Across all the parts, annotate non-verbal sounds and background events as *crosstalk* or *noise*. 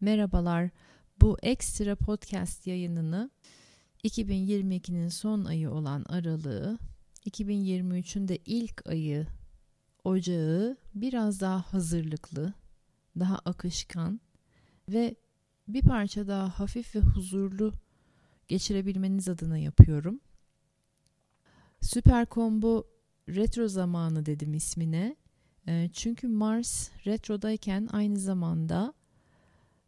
Merhabalar. Bu ekstra podcast yayınını 2022'nin son ayı olan Aralığı, 2023'ün de ilk ayı Ocağı biraz daha hazırlıklı, daha akışkan ve bir parça daha hafif ve huzurlu geçirebilmeniz adına yapıyorum. Süper Combo retro zamanı dedim ismine. Çünkü Mars retrodayken aynı zamanda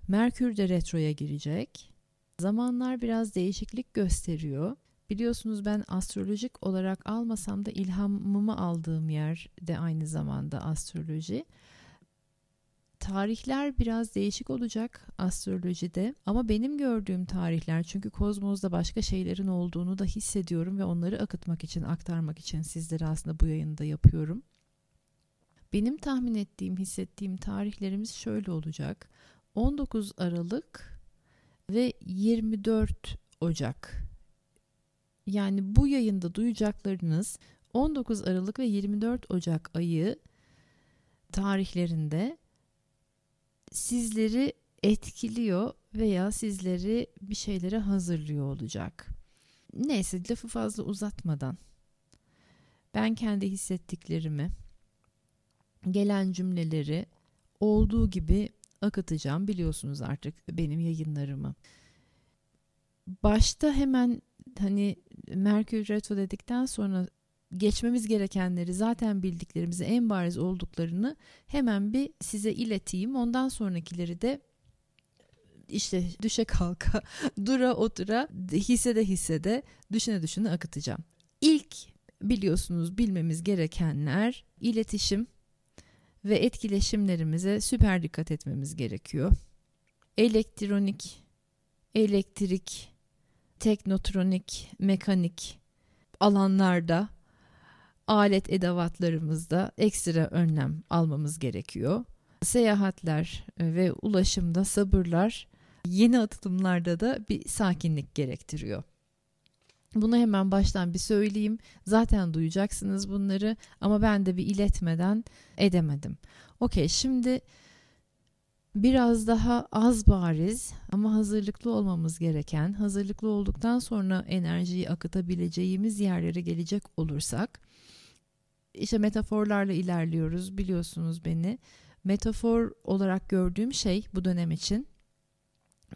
Merkür de retroya girecek. Zamanlar biraz değişiklik gösteriyor. Biliyorsunuz ben astrolojik olarak almasam da ilhamımı aldığım yer de aynı zamanda astroloji. Tarihler biraz değişik olacak astrolojide ama benim gördüğüm tarihler çünkü kozmozda başka şeylerin olduğunu da hissediyorum ve onları akıtmak için, aktarmak için sizlere aslında bu yayında yapıyorum. Benim tahmin ettiğim, hissettiğim tarihlerimiz şöyle olacak. 19 Aralık ve 24 Ocak. Yani bu yayında duyacaklarınız 19 Aralık ve 24 Ocak ayı tarihlerinde sizleri etkiliyor veya sizleri bir şeylere hazırlıyor olacak. Neyse lafı fazla uzatmadan ben kendi hissettiklerimi, gelen cümleleri olduğu gibi akıtacağım. Biliyorsunuz artık benim yayınlarımı. Başta hemen hani Merkür Retro dedikten sonra geçmemiz gerekenleri zaten bildiklerimizi en bariz olduklarını hemen bir size ileteyim. Ondan sonrakileri de işte düşe kalka, *laughs* dura otura, hissede hissede, düşüne düşüne akıtacağım. İlk biliyorsunuz bilmemiz gerekenler iletişim ve etkileşimlerimize süper dikkat etmemiz gerekiyor. Elektronik, elektrik, teknotronik, mekanik alanlarda alet edevatlarımızda ekstra önlem almamız gerekiyor. Seyahatler ve ulaşımda sabırlar, yeni atılımlarda da bir sakinlik gerektiriyor. Bunu hemen baştan bir söyleyeyim. Zaten duyacaksınız bunları ama ben de bir iletmeden edemedim. Okey şimdi biraz daha az bariz ama hazırlıklı olmamız gereken, hazırlıklı olduktan sonra enerjiyi akıtabileceğimiz yerlere gelecek olursak işte metaforlarla ilerliyoruz biliyorsunuz beni. Metafor olarak gördüğüm şey bu dönem için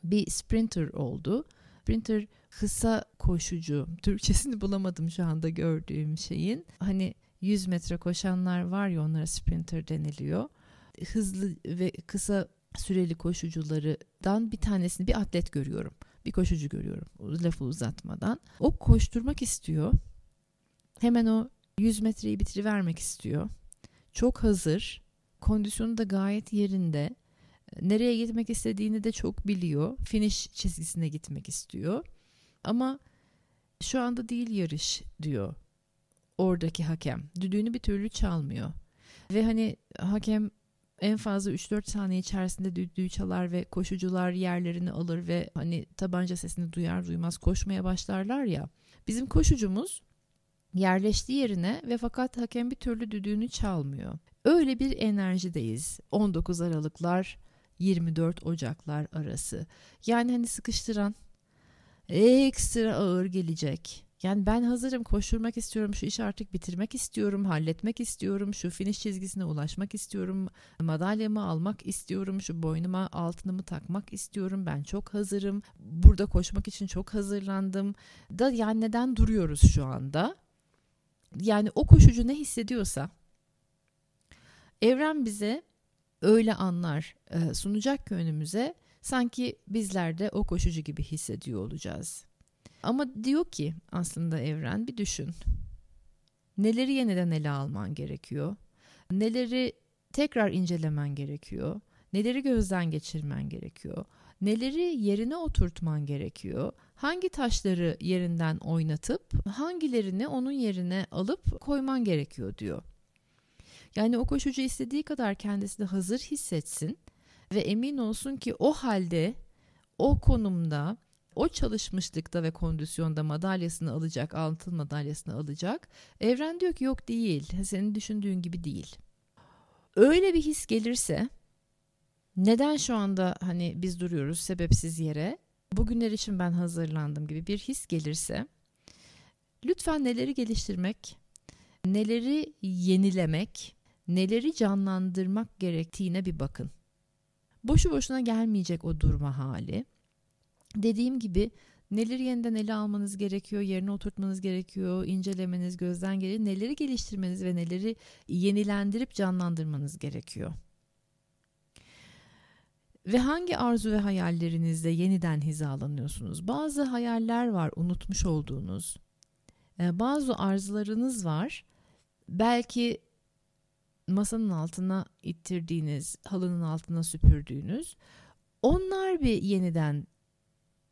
bir sprinter oldu. Sprinter kısa koşucu. Türkçesini bulamadım şu anda gördüğüm şeyin. Hani 100 metre koşanlar var ya onlara sprinter deniliyor. Hızlı ve kısa süreli koşuculardan bir tanesini bir atlet görüyorum. Bir koşucu görüyorum lafı uzatmadan. O koşturmak istiyor. Hemen o 100 metreyi bitirivermek istiyor. Çok hazır. Kondisyonu da gayet yerinde. Nereye gitmek istediğini de çok biliyor. Finish çizgisine gitmek istiyor. Ama şu anda değil yarış diyor oradaki hakem. Düdüğünü bir türlü çalmıyor. Ve hani hakem en fazla 3-4 saniye içerisinde düdüğü çalar ve koşucular yerlerini alır ve hani tabanca sesini duyar duymaz koşmaya başlarlar ya. Bizim koşucumuz yerleştiği yerine ve fakat hakem bir türlü düdüğünü çalmıyor. Öyle bir enerjideyiz. 19 Aralıklar 24 Ocaklar arası. Yani hani sıkıştıran ekstra ağır gelecek. Yani ben hazırım, koşturmak istiyorum, şu işi artık bitirmek istiyorum, halletmek istiyorum, şu finish çizgisine ulaşmak istiyorum, madalyamı almak istiyorum, şu boynuma altınımı takmak istiyorum, ben çok hazırım, burada koşmak için çok hazırlandım. Da yani neden duruyoruz şu anda? Yani o koşucu ne hissediyorsa evren bize öyle anlar e, sunacak ki önümüze sanki bizler de o koşucu gibi hissediyor olacağız. Ama diyor ki aslında evren bir düşün. Neleri yeniden ele alman gerekiyor? Neleri tekrar incelemen gerekiyor? Neleri gözden geçirmen gerekiyor? Neleri yerine oturtman gerekiyor? Hangi taşları yerinden oynatıp hangilerini onun yerine alıp koyman gerekiyor diyor. Yani o koşucu istediği kadar kendisini hazır hissetsin ve emin olsun ki o halde, o konumda, o çalışmışlıkta ve kondisyonda madalyasını alacak, altın madalyasını alacak. Evren diyor ki yok değil, senin düşündüğün gibi değil. Öyle bir his gelirse Neden şu anda hani biz duruyoruz sebepsiz yere? Bugünler için ben hazırlandım gibi bir his gelirse lütfen neleri geliştirmek, neleri yenilemek, neleri canlandırmak gerektiğine bir bakın. Boşu boşuna gelmeyecek o durma hali. Dediğim gibi neleri yeniden ele almanız gerekiyor, yerine oturtmanız gerekiyor, incelemeniz, gözden gelir, neleri geliştirmeniz ve neleri yenilendirip canlandırmanız gerekiyor. Ve hangi arzu ve hayallerinizde yeniden hizalanıyorsunuz? Bazı hayaller var unutmuş olduğunuz. Ee, bazı arzularınız var. Belki masanın altına ittirdiğiniz, halının altına süpürdüğünüz. Onlar bir yeniden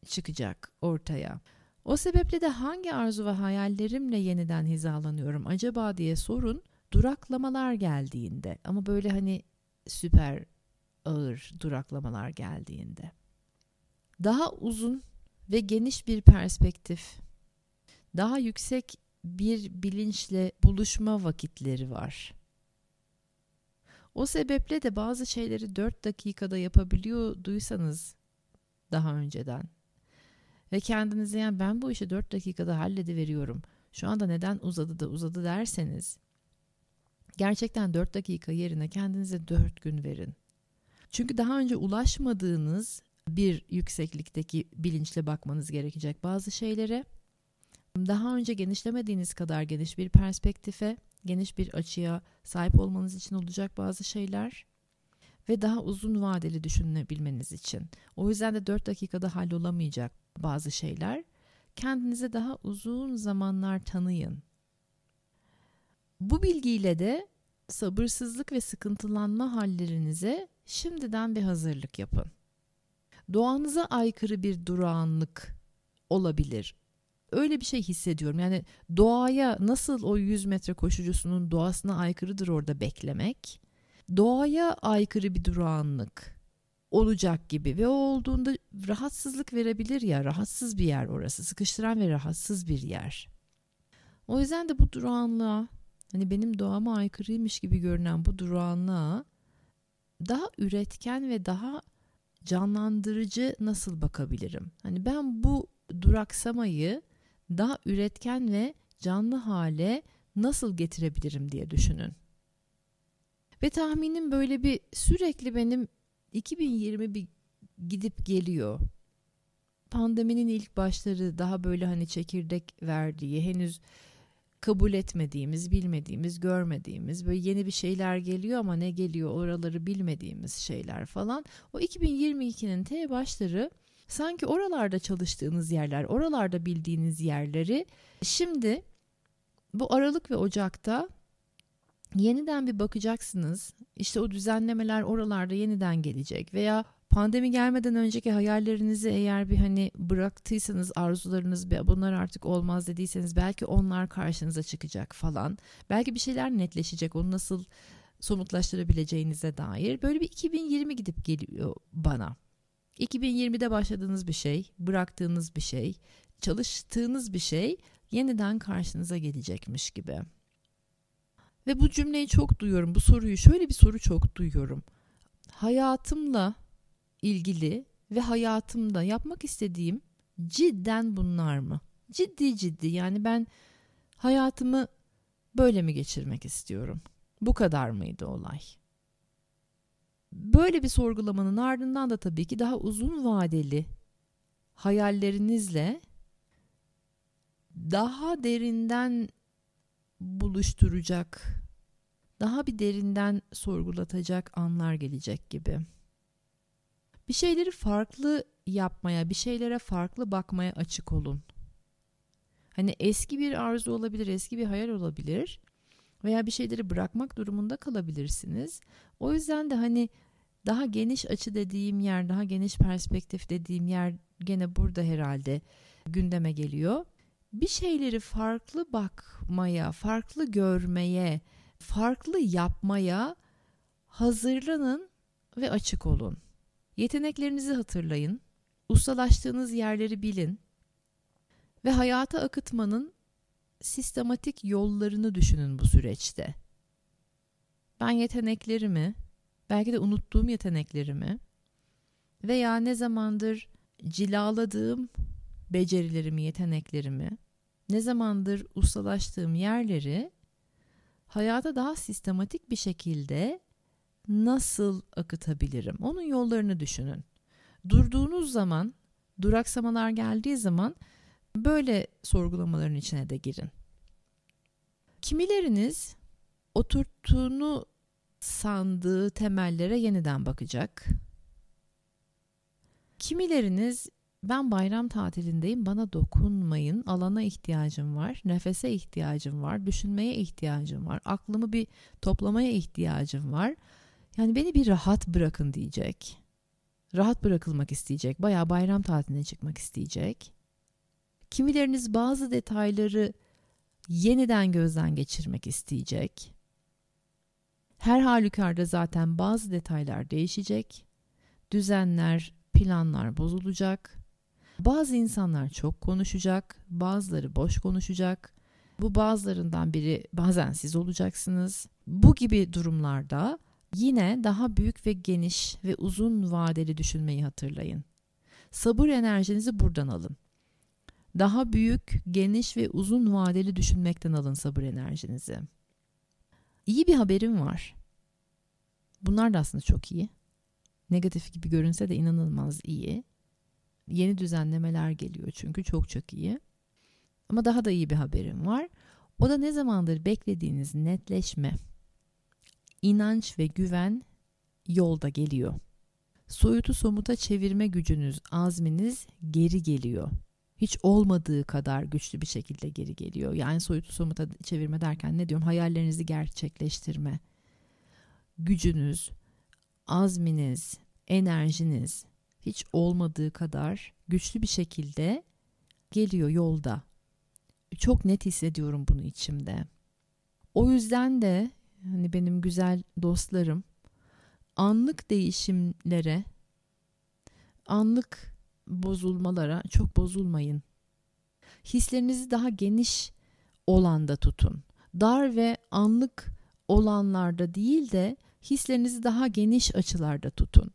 çıkacak ortaya. O sebeple de hangi arzu ve hayallerimle yeniden hizalanıyorum acaba diye sorun duraklamalar geldiğinde ama böyle hani süper ağır duraklamalar geldiğinde. Daha uzun ve geniş bir perspektif, daha yüksek bir bilinçle buluşma vakitleri var. O sebeple de bazı şeyleri 4 dakikada yapabiliyorduysanız daha önceden ve kendinize yani ben bu işi 4 dakikada hallediveriyorum. Şu anda neden uzadı da uzadı derseniz gerçekten 4 dakika yerine kendinize 4 gün verin. Çünkü daha önce ulaşmadığınız bir yükseklikteki bilinçle bakmanız gerekecek bazı şeylere. Daha önce genişlemediğiniz kadar geniş bir perspektife, geniş bir açıya sahip olmanız için olacak bazı şeyler ve daha uzun vadeli düşünebilmeniz için. O yüzden de 4 dakikada hallolamayacak bazı şeyler. Kendinize daha uzun zamanlar tanıyın. Bu bilgiyle de sabırsızlık ve sıkıntılanma hallerinize şimdiden bir hazırlık yapın. Doğanıza aykırı bir durağanlık olabilir. Öyle bir şey hissediyorum. Yani doğaya nasıl o 100 metre koşucusunun doğasına aykırıdır orada beklemek. Doğaya aykırı bir durağanlık olacak gibi ve o olduğunda rahatsızlık verebilir ya rahatsız bir yer orası sıkıştıran ve rahatsız bir yer. O yüzden de bu durağanlığa hani benim doğama aykırıymış gibi görünen bu durağanlığa daha üretken ve daha canlandırıcı nasıl bakabilirim? Hani ben bu duraksamayı daha üretken ve canlı hale nasıl getirebilirim diye düşünün. Ve tahminim böyle bir sürekli benim 2020 bir gidip geliyor. Pandeminin ilk başları daha böyle hani çekirdek verdiği henüz kabul etmediğimiz, bilmediğimiz, görmediğimiz böyle yeni bir şeyler geliyor ama ne geliyor oraları bilmediğimiz şeyler falan. O 2022'nin T başları sanki oralarda çalıştığınız yerler, oralarda bildiğiniz yerleri şimdi bu Aralık ve Ocak'ta yeniden bir bakacaksınız. İşte o düzenlemeler oralarda yeniden gelecek veya pandemi gelmeden önceki hayallerinizi eğer bir hani bıraktıysanız arzularınız bunlar artık olmaz dediyseniz belki onlar karşınıza çıkacak falan. Belki bir şeyler netleşecek onu nasıl somutlaştırabileceğinize dair. Böyle bir 2020 gidip geliyor bana. 2020'de başladığınız bir şey, bıraktığınız bir şey, çalıştığınız bir şey yeniden karşınıza gelecekmiş gibi. Ve bu cümleyi çok duyuyorum. Bu soruyu şöyle bir soru çok duyuyorum. Hayatımla ilgili ve hayatımda yapmak istediğim cidden bunlar mı? Ciddi ciddi yani ben hayatımı böyle mi geçirmek istiyorum? Bu kadar mıydı olay? Böyle bir sorgulamanın ardından da tabii ki daha uzun vadeli hayallerinizle daha derinden buluşturacak, daha bir derinden sorgulatacak anlar gelecek gibi. Bir şeyleri farklı yapmaya, bir şeylere farklı bakmaya açık olun. Hani eski bir arzu olabilir, eski bir hayal olabilir veya bir şeyleri bırakmak durumunda kalabilirsiniz. O yüzden de hani daha geniş açı dediğim yer, daha geniş perspektif dediğim yer gene burada herhalde gündeme geliyor bir şeyleri farklı bakmaya, farklı görmeye, farklı yapmaya hazırlanın ve açık olun. Yeteneklerinizi hatırlayın, ustalaştığınız yerleri bilin ve hayata akıtmanın sistematik yollarını düşünün bu süreçte. Ben yeteneklerimi, belki de unuttuğum yeteneklerimi veya ne zamandır cilaladığım becerilerimi, yeteneklerimi, ne zamandır ustalaştığım yerleri hayata daha sistematik bir şekilde nasıl akıtabilirim? Onun yollarını düşünün. Durduğunuz zaman, duraksamalar geldiği zaman böyle sorgulamaların içine de girin. Kimileriniz oturttuğunu sandığı temellere yeniden bakacak. Kimileriniz ben bayram tatilindeyim bana dokunmayın alana ihtiyacım var nefese ihtiyacım var düşünmeye ihtiyacım var aklımı bir toplamaya ihtiyacım var yani beni bir rahat bırakın diyecek rahat bırakılmak isteyecek bayağı bayram tatiline çıkmak isteyecek kimileriniz bazı detayları yeniden gözden geçirmek isteyecek her halükarda zaten bazı detaylar değişecek düzenler planlar bozulacak bazı insanlar çok konuşacak, bazıları boş konuşacak. Bu bazılarından biri bazen siz olacaksınız. Bu gibi durumlarda yine daha büyük ve geniş ve uzun vadeli düşünmeyi hatırlayın. Sabır enerjinizi buradan alın. Daha büyük, geniş ve uzun vadeli düşünmekten alın sabır enerjinizi. İyi bir haberim var. Bunlar da aslında çok iyi. Negatif gibi görünse de inanılmaz iyi. Yeni düzenlemeler geliyor çünkü çok çok iyi. Ama daha da iyi bir haberim var. O da ne zamandır beklediğiniz netleşme, inanç ve güven yolda geliyor. Soyutu somuta çevirme gücünüz, azminiz geri geliyor. Hiç olmadığı kadar güçlü bir şekilde geri geliyor. Yani soyutu somuta çevirme derken ne diyorum? Hayallerinizi gerçekleştirme gücünüz, azminiz, enerjiniz hiç olmadığı kadar güçlü bir şekilde geliyor yolda. Çok net hissediyorum bunu içimde. O yüzden de hani benim güzel dostlarım anlık değişimlere, anlık bozulmalara çok bozulmayın. Hislerinizi daha geniş olanda tutun. Dar ve anlık olanlarda değil de hislerinizi daha geniş açılarda tutun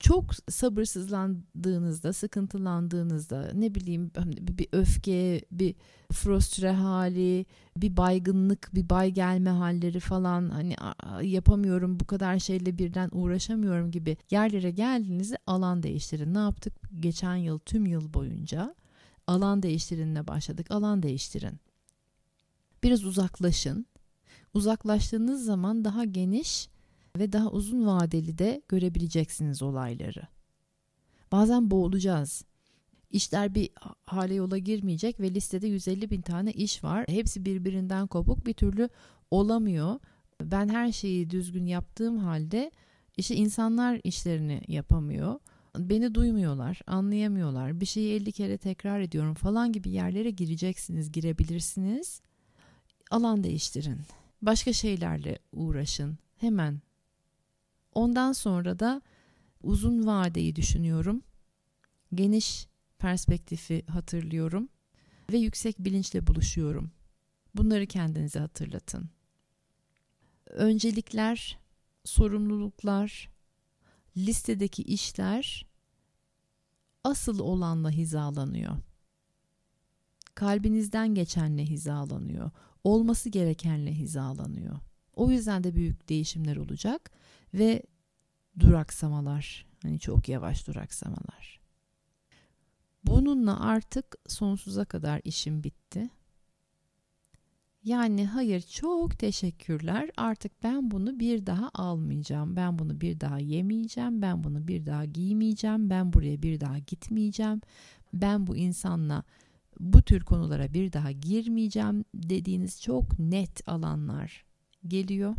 çok sabırsızlandığınızda, sıkıntılandığınızda ne bileyim bir öfke, bir frustre hali, bir baygınlık, bir bay gelme halleri falan hani yapamıyorum bu kadar şeyle birden uğraşamıyorum gibi yerlere geldiğinizde alan değiştirin. Ne yaptık geçen yıl tüm yıl boyunca? Alan değiştirinle başladık. Alan değiştirin. Biraz uzaklaşın. Uzaklaştığınız zaman daha geniş ve daha uzun vadeli de görebileceksiniz olayları. Bazen boğulacağız. İşler bir hale yola girmeyecek ve listede 150 bin tane iş var. Hepsi birbirinden kopuk bir türlü olamıyor. Ben her şeyi düzgün yaptığım halde işte insanlar işlerini yapamıyor. Beni duymuyorlar, anlayamıyorlar. Bir şeyi 50 kere tekrar ediyorum falan gibi yerlere gireceksiniz, girebilirsiniz. Alan değiştirin. Başka şeylerle uğraşın. Hemen Ondan sonra da uzun vadeyi düşünüyorum. Geniş perspektifi hatırlıyorum ve yüksek bilinçle buluşuyorum. Bunları kendinize hatırlatın. Öncelikler, sorumluluklar, listedeki işler asıl olanla hizalanıyor. Kalbinizden geçenle hizalanıyor. Olması gerekenle hizalanıyor. O yüzden de büyük değişimler olacak ve duraksamalar. Hani çok yavaş duraksamalar. Bununla artık sonsuza kadar işim bitti. Yani hayır çok teşekkürler artık ben bunu bir daha almayacağım. Ben bunu bir daha yemeyeceğim. Ben bunu bir daha giymeyeceğim. Ben buraya bir daha gitmeyeceğim. Ben bu insanla bu tür konulara bir daha girmeyeceğim dediğiniz çok net alanlar geliyor.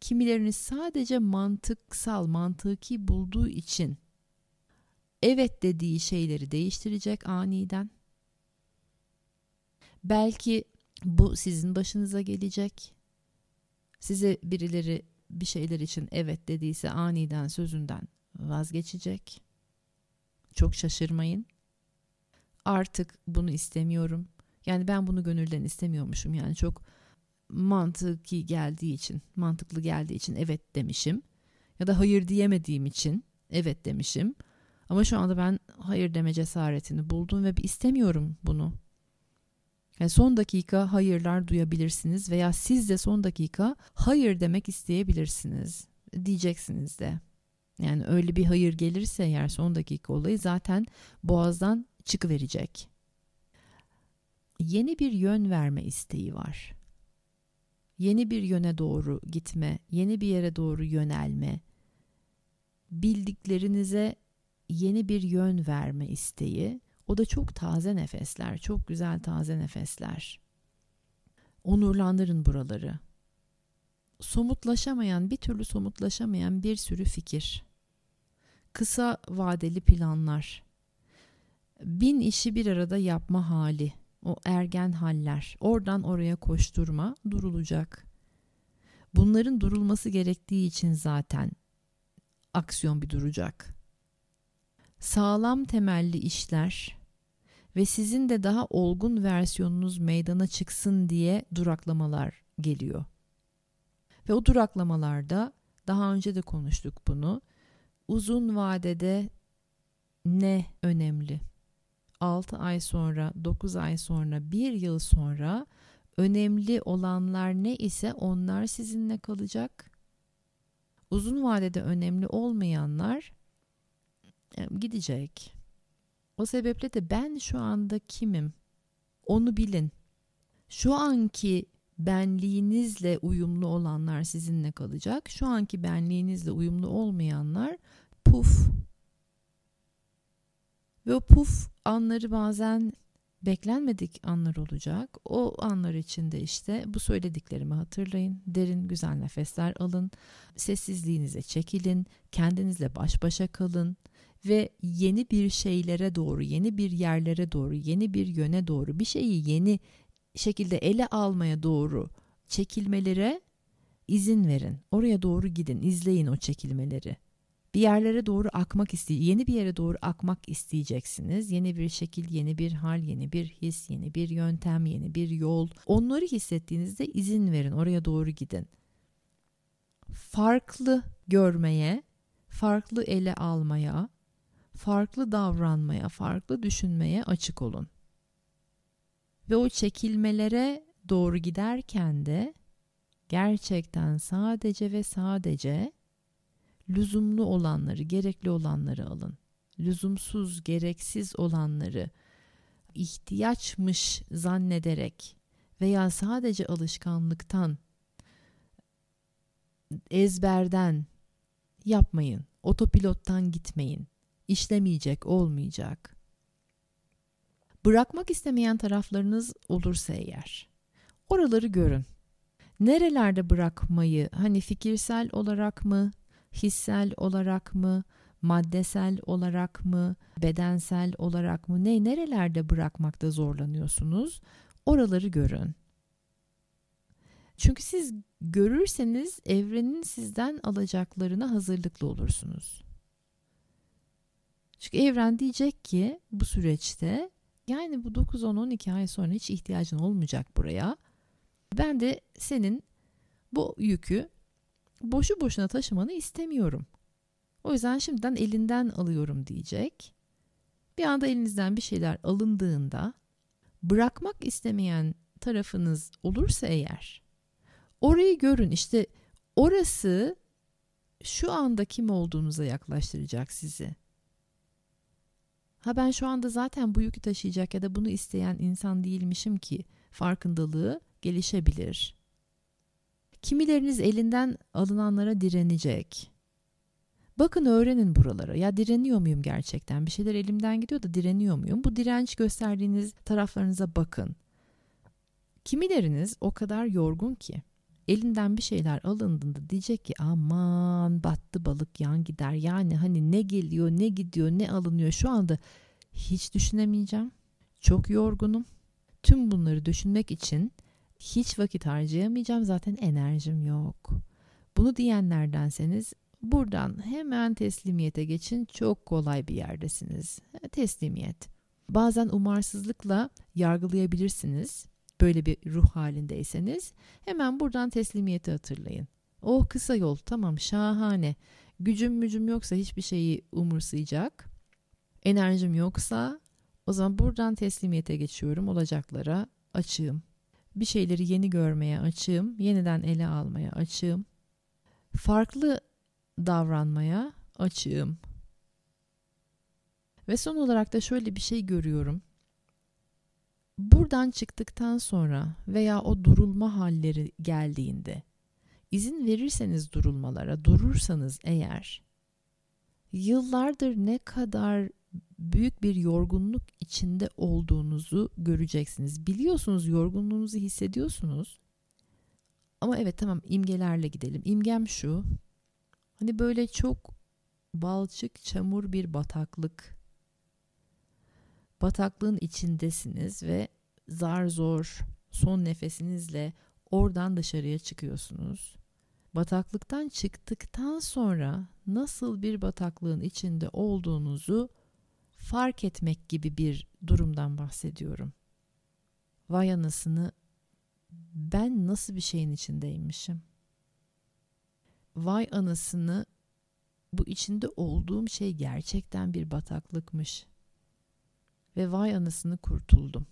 Kimilerini sadece mantıksal, mantıki bulduğu için evet dediği şeyleri değiştirecek aniden. Belki bu sizin başınıza gelecek. Size birileri bir şeyler için evet dediyse aniden sözünden vazgeçecek. Çok şaşırmayın. Artık bunu istemiyorum. Yani ben bunu gönülden istemiyormuşum. Yani çok mantıki geldiği için, mantıklı geldiği için evet demişim. ya da hayır diyemediğim için evet demişim. Ama şu anda ben hayır deme cesaretini buldum ve istemiyorum bunu. Yani son dakika hayırlar duyabilirsiniz veya siz de son dakika hayır demek isteyebilirsiniz. Diyeceksiniz de. Yani öyle bir hayır gelirse eğer son dakika olayı zaten boğazdan çıkıverecek. Yeni bir yön verme isteği var. Yeni bir yöne doğru gitme, yeni bir yere doğru yönelme, bildiklerinize yeni bir yön verme isteği. O da çok taze nefesler, çok güzel taze nefesler. Onurlandırın buraları. Somutlaşamayan, bir türlü somutlaşamayan bir sürü fikir. Kısa vadeli planlar. Bin işi bir arada yapma hali. O ergen haller. Oradan oraya koşturma durulacak. Bunların durulması gerektiği için zaten aksiyon bir duracak. Sağlam temelli işler ve sizin de daha olgun versiyonunuz meydana çıksın diye duraklamalar geliyor. Ve o duraklamalarda daha önce de konuştuk bunu. Uzun vadede ne önemli? 6 ay sonra, 9 ay sonra, 1 yıl sonra önemli olanlar ne ise onlar sizinle kalacak. Uzun vadede önemli olmayanlar e, gidecek. O sebeple de ben şu anda kimim? Onu bilin. Şu anki benliğinizle uyumlu olanlar sizinle kalacak. Şu anki benliğinizle uyumlu olmayanlar puf. Ve o puf anları bazen beklenmedik anlar olacak. O anlar içinde işte bu söylediklerimi hatırlayın. Derin güzel nefesler alın. Sessizliğinize çekilin. Kendinizle baş başa kalın ve yeni bir şeylere doğru, yeni bir yerlere doğru, yeni bir yöne doğru bir şeyi yeni şekilde ele almaya doğru çekilmelere izin verin. Oraya doğru gidin, izleyin o çekilmeleri. Bir yerlere doğru akmak istey, yeni bir yere doğru akmak isteyeceksiniz. Yeni bir şekil, yeni bir hal, yeni bir his, yeni bir yöntem, yeni bir yol. Onları hissettiğinizde izin verin, oraya doğru gidin. Farklı görmeye, farklı ele almaya, farklı davranmaya, farklı düşünmeye açık olun. Ve o çekilmelere doğru giderken de gerçekten sadece ve sadece lüzumlu olanları, gerekli olanları alın. Lüzumsuz, gereksiz olanları ihtiyaçmış zannederek veya sadece alışkanlıktan, ezberden yapmayın. Otopilottan gitmeyin. İşlemeyecek, olmayacak. Bırakmak istemeyen taraflarınız olursa eğer, oraları görün. Nerelerde bırakmayı, hani fikirsel olarak mı, hissel olarak mı, maddesel olarak mı, bedensel olarak mı, ne nerelerde bırakmakta zorlanıyorsunuz? Oraları görün. Çünkü siz görürseniz evrenin sizden alacaklarına hazırlıklı olursunuz. Çünkü evren diyecek ki bu süreçte yani bu 9 10 12 ay sonra hiç ihtiyacın olmayacak buraya. Ben de senin bu yükü boşu boşuna taşımanı istemiyorum. O yüzden şimdiden elinden alıyorum diyecek. Bir anda elinizden bir şeyler alındığında bırakmak istemeyen tarafınız olursa eğer orayı görün işte orası şu anda kim olduğunuza yaklaştıracak sizi. Ha ben şu anda zaten bu yükü taşıyacak ya da bunu isteyen insan değilmişim ki farkındalığı gelişebilir. Kimileriniz elinden alınanlara direnecek. Bakın öğrenin buralara. Ya direniyor muyum gerçekten? Bir şeyler elimden gidiyor da direniyor muyum? Bu direnç gösterdiğiniz taraflarınıza bakın. Kimileriniz o kadar yorgun ki elinden bir şeyler alındığında diyecek ki aman battı balık yan gider. Yani hani ne geliyor ne gidiyor ne alınıyor şu anda hiç düşünemeyeceğim. Çok yorgunum. Tüm bunları düşünmek için hiç vakit harcayamayacağım zaten enerjim yok. Bunu diyenlerdenseniz buradan hemen teslimiyete geçin çok kolay bir yerdesiniz. Teslimiyet. Bazen umarsızlıkla yargılayabilirsiniz böyle bir ruh halindeyseniz hemen buradan teslimiyeti hatırlayın. Oh kısa yol tamam şahane Gücüm mücüm yoksa hiçbir şeyi umursayacak. Enerjim yoksa o zaman buradan teslimiyete geçiyorum. Olacaklara açığım. Bir şeyleri yeni görmeye açığım. Yeniden ele almaya açığım. Farklı davranmaya açığım. Ve son olarak da şöyle bir şey görüyorum. Buradan çıktıktan sonra veya o durulma halleri geldiğinde izin verirseniz durulmalara, durursanız eğer yıllardır ne kadar büyük bir yorgunluk içinde olduğunuzu göreceksiniz. Biliyorsunuz yorgunluğunuzu hissediyorsunuz. Ama evet tamam imgelerle gidelim. İmgem şu. Hani böyle çok balçık, çamur bir bataklık. Bataklığın içindesiniz ve zar zor son nefesinizle oradan dışarıya çıkıyorsunuz. Bataklıktan çıktıktan sonra nasıl bir bataklığın içinde olduğunuzu fark etmek gibi bir durumdan bahsediyorum. Vay anasını ben nasıl bir şeyin içindeymişim? Vay anasını bu içinde olduğum şey gerçekten bir bataklıkmış. Ve vay anasını kurtuldum.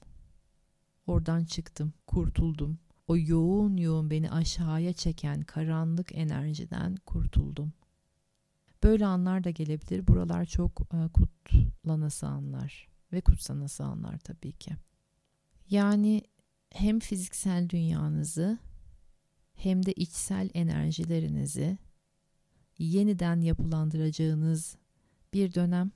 Oradan çıktım, kurtuldum. O yoğun yoğun beni aşağıya çeken karanlık enerjiden kurtuldum. Böyle anlar da gelebilir. Buralar çok e, kutlanası anlar ve kutsanası anlar tabii ki. Yani hem fiziksel dünyanızı hem de içsel enerjilerinizi yeniden yapılandıracağınız bir dönem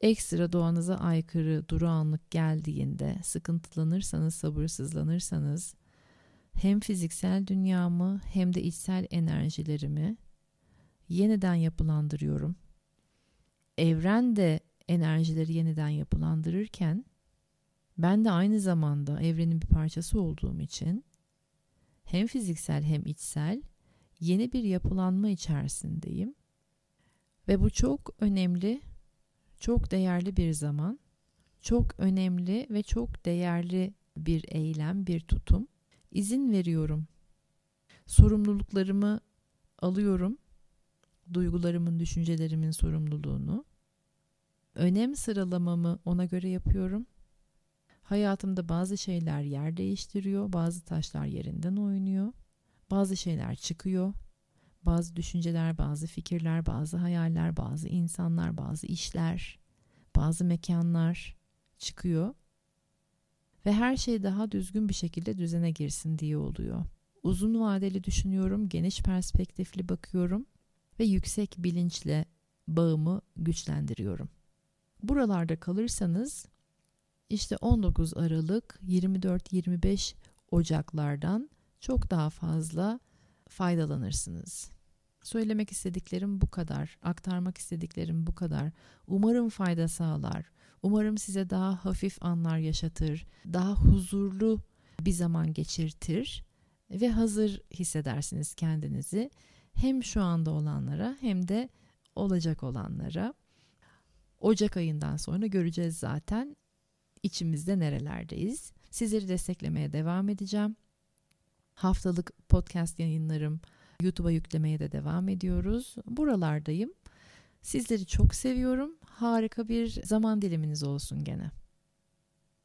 ekstra doğanıza aykırı durağanlık geldiğinde sıkıntılanırsanız, sabırsızlanırsanız hem fiziksel dünyamı hem de içsel enerjilerimi yeniden yapılandırıyorum. Evren de enerjileri yeniden yapılandırırken ben de aynı zamanda evrenin bir parçası olduğum için hem fiziksel hem içsel yeni bir yapılanma içerisindeyim. Ve bu çok önemli, çok değerli bir zaman. Çok önemli ve çok değerli bir eylem, bir tutum. İzin veriyorum. Sorumluluklarımı alıyorum duygularımın, düşüncelerimin sorumluluğunu. Önem sıralamamı ona göre yapıyorum. Hayatımda bazı şeyler yer değiştiriyor, bazı taşlar yerinden oynuyor. Bazı şeyler çıkıyor. Bazı düşünceler, bazı fikirler, bazı hayaller, bazı insanlar, bazı işler, bazı mekanlar çıkıyor. Ve her şey daha düzgün bir şekilde düzene girsin diye oluyor. Uzun vadeli düşünüyorum, geniş perspektifli bakıyorum ve yüksek bilinçle bağımı güçlendiriyorum. Buralarda kalırsanız işte 19 Aralık 24-25 Ocaklardan çok daha fazla faydalanırsınız. Söylemek istediklerim bu kadar, aktarmak istediklerim bu kadar. Umarım fayda sağlar. Umarım size daha hafif anlar yaşatır, daha huzurlu bir zaman geçirtir ve hazır hissedersiniz kendinizi hem şu anda olanlara hem de olacak olanlara. Ocak ayından sonra göreceğiz zaten içimizde nerelerdeyiz. Sizleri desteklemeye devam edeceğim. Haftalık podcast yayınlarım YouTube'a yüklemeye de devam ediyoruz. Buralardayım. Sizleri çok seviyorum. Harika bir zaman diliminiz olsun gene.